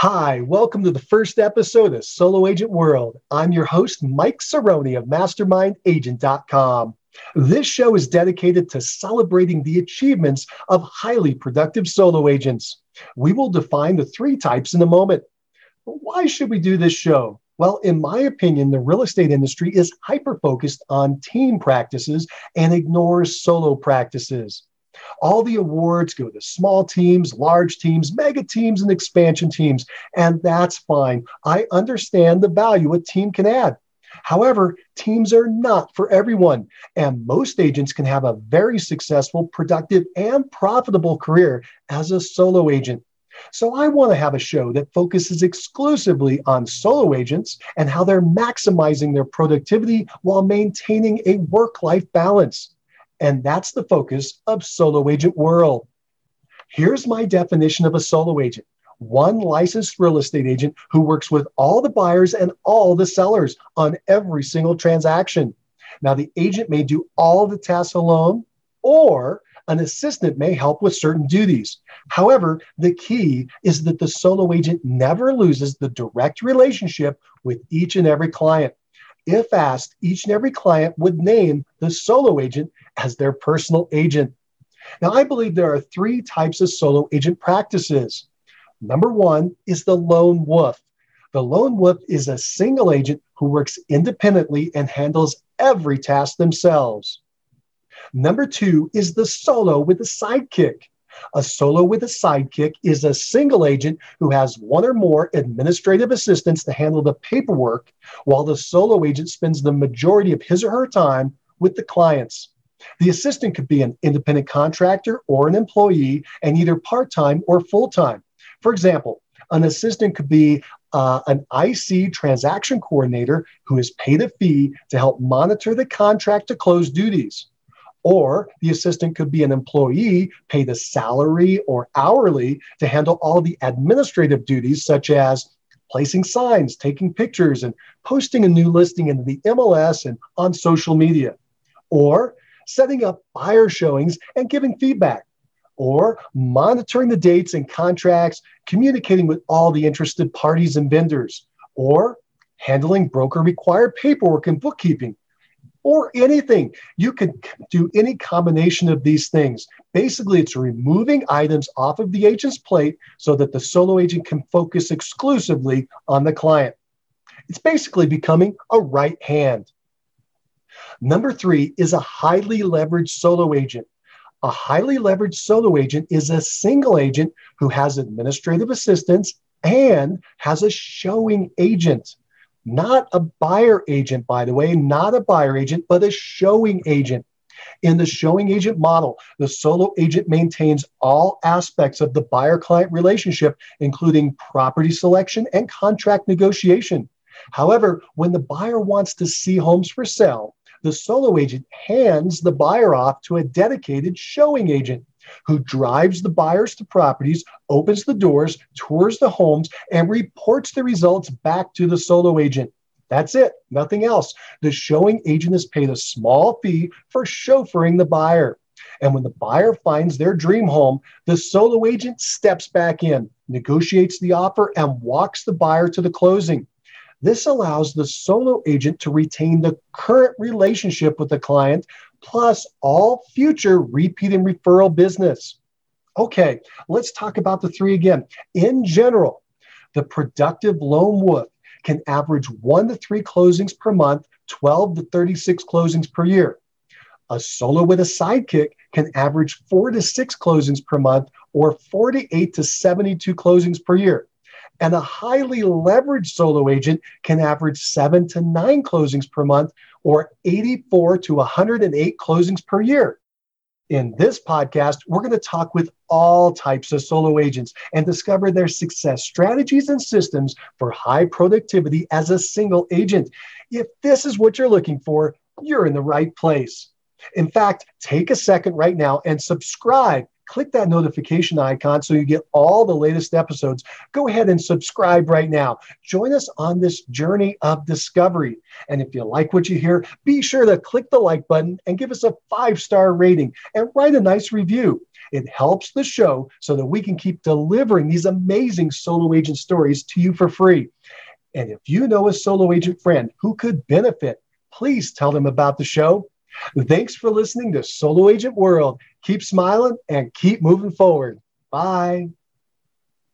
Hi, welcome to the first episode of Solo Agent World. I'm your host, Mike Cerrone of MastermindAgent.com. This show is dedicated to celebrating the achievements of highly productive solo agents. We will define the three types in a moment. But why should we do this show? Well, in my opinion, the real estate industry is hyper focused on team practices and ignores solo practices. All the awards go to small teams, large teams, mega teams, and expansion teams. And that's fine. I understand the value a team can add. However, teams are not for everyone, and most agents can have a very successful, productive, and profitable career as a solo agent. So, I want to have a show that focuses exclusively on solo agents and how they're maximizing their productivity while maintaining a work life balance. And that's the focus of Solo Agent World. Here's my definition of a solo agent one licensed real estate agent who works with all the buyers and all the sellers on every single transaction. Now, the agent may do all the tasks alone, or an assistant may help with certain duties. However, the key is that the solo agent never loses the direct relationship with each and every client. If asked, each and every client would name the solo agent as their personal agent. Now, I believe there are three types of solo agent practices. Number one is the lone wolf. The lone wolf is a single agent who works independently and handles every task themselves. Number two is the solo with a sidekick. A solo with a sidekick is a single agent who has one or more administrative assistants to handle the paperwork, while the solo agent spends the majority of his or her time with the clients. The assistant could be an independent contractor or an employee and either part time or full time. For example, an assistant could be uh, an IC transaction coordinator who is paid a fee to help monitor the contract to close duties. Or the assistant could be an employee paid a salary or hourly to handle all the administrative duties, such as placing signs, taking pictures, and posting a new listing into the MLS and on social media. Or setting up buyer showings and giving feedback, or monitoring the dates and contracts, communicating with all the interested parties and vendors, or handling broker required paperwork and bookkeeping, or anything. You could do any combination of these things. Basically, it's removing items off of the agent's plate so that the solo agent can focus exclusively on the client. It's basically becoming a right hand. Number three is a highly leveraged solo agent. A highly leveraged solo agent is a single agent who has administrative assistance and has a showing agent. Not a buyer agent, by the way, not a buyer agent, but a showing agent. In the showing agent model, the solo agent maintains all aspects of the buyer client relationship, including property selection and contract negotiation. However, when the buyer wants to see homes for sale, the solo agent hands the buyer off to a dedicated showing agent who drives the buyers to properties, opens the doors, tours the homes, and reports the results back to the solo agent. That's it, nothing else. The showing agent is paid a small fee for chauffeuring the buyer. And when the buyer finds their dream home, the solo agent steps back in, negotiates the offer, and walks the buyer to the closing. This allows the solo agent to retain the current relationship with the client, plus all future repeat and referral business. Okay, let's talk about the three again. In general, the productive lone wolf can average one to three closings per month, 12 to 36 closings per year. A solo with a sidekick can average four to six closings per month or 48 to 72 closings per year. And a highly leveraged solo agent can average seven to nine closings per month or 84 to 108 closings per year. In this podcast, we're going to talk with all types of solo agents and discover their success strategies and systems for high productivity as a single agent. If this is what you're looking for, you're in the right place. In fact, take a second right now and subscribe click that notification icon so you get all the latest episodes. Go ahead and subscribe right now. Join us on this journey of discovery. And if you like what you hear, be sure to click the like button and give us a five star rating and write a nice review. It helps the show so that we can keep delivering these amazing solo agent stories to you for free. And if you know a solo agent friend who could benefit, please tell them about the show. Thanks for listening to Solo Agent World. Keep smiling and keep moving forward. Bye.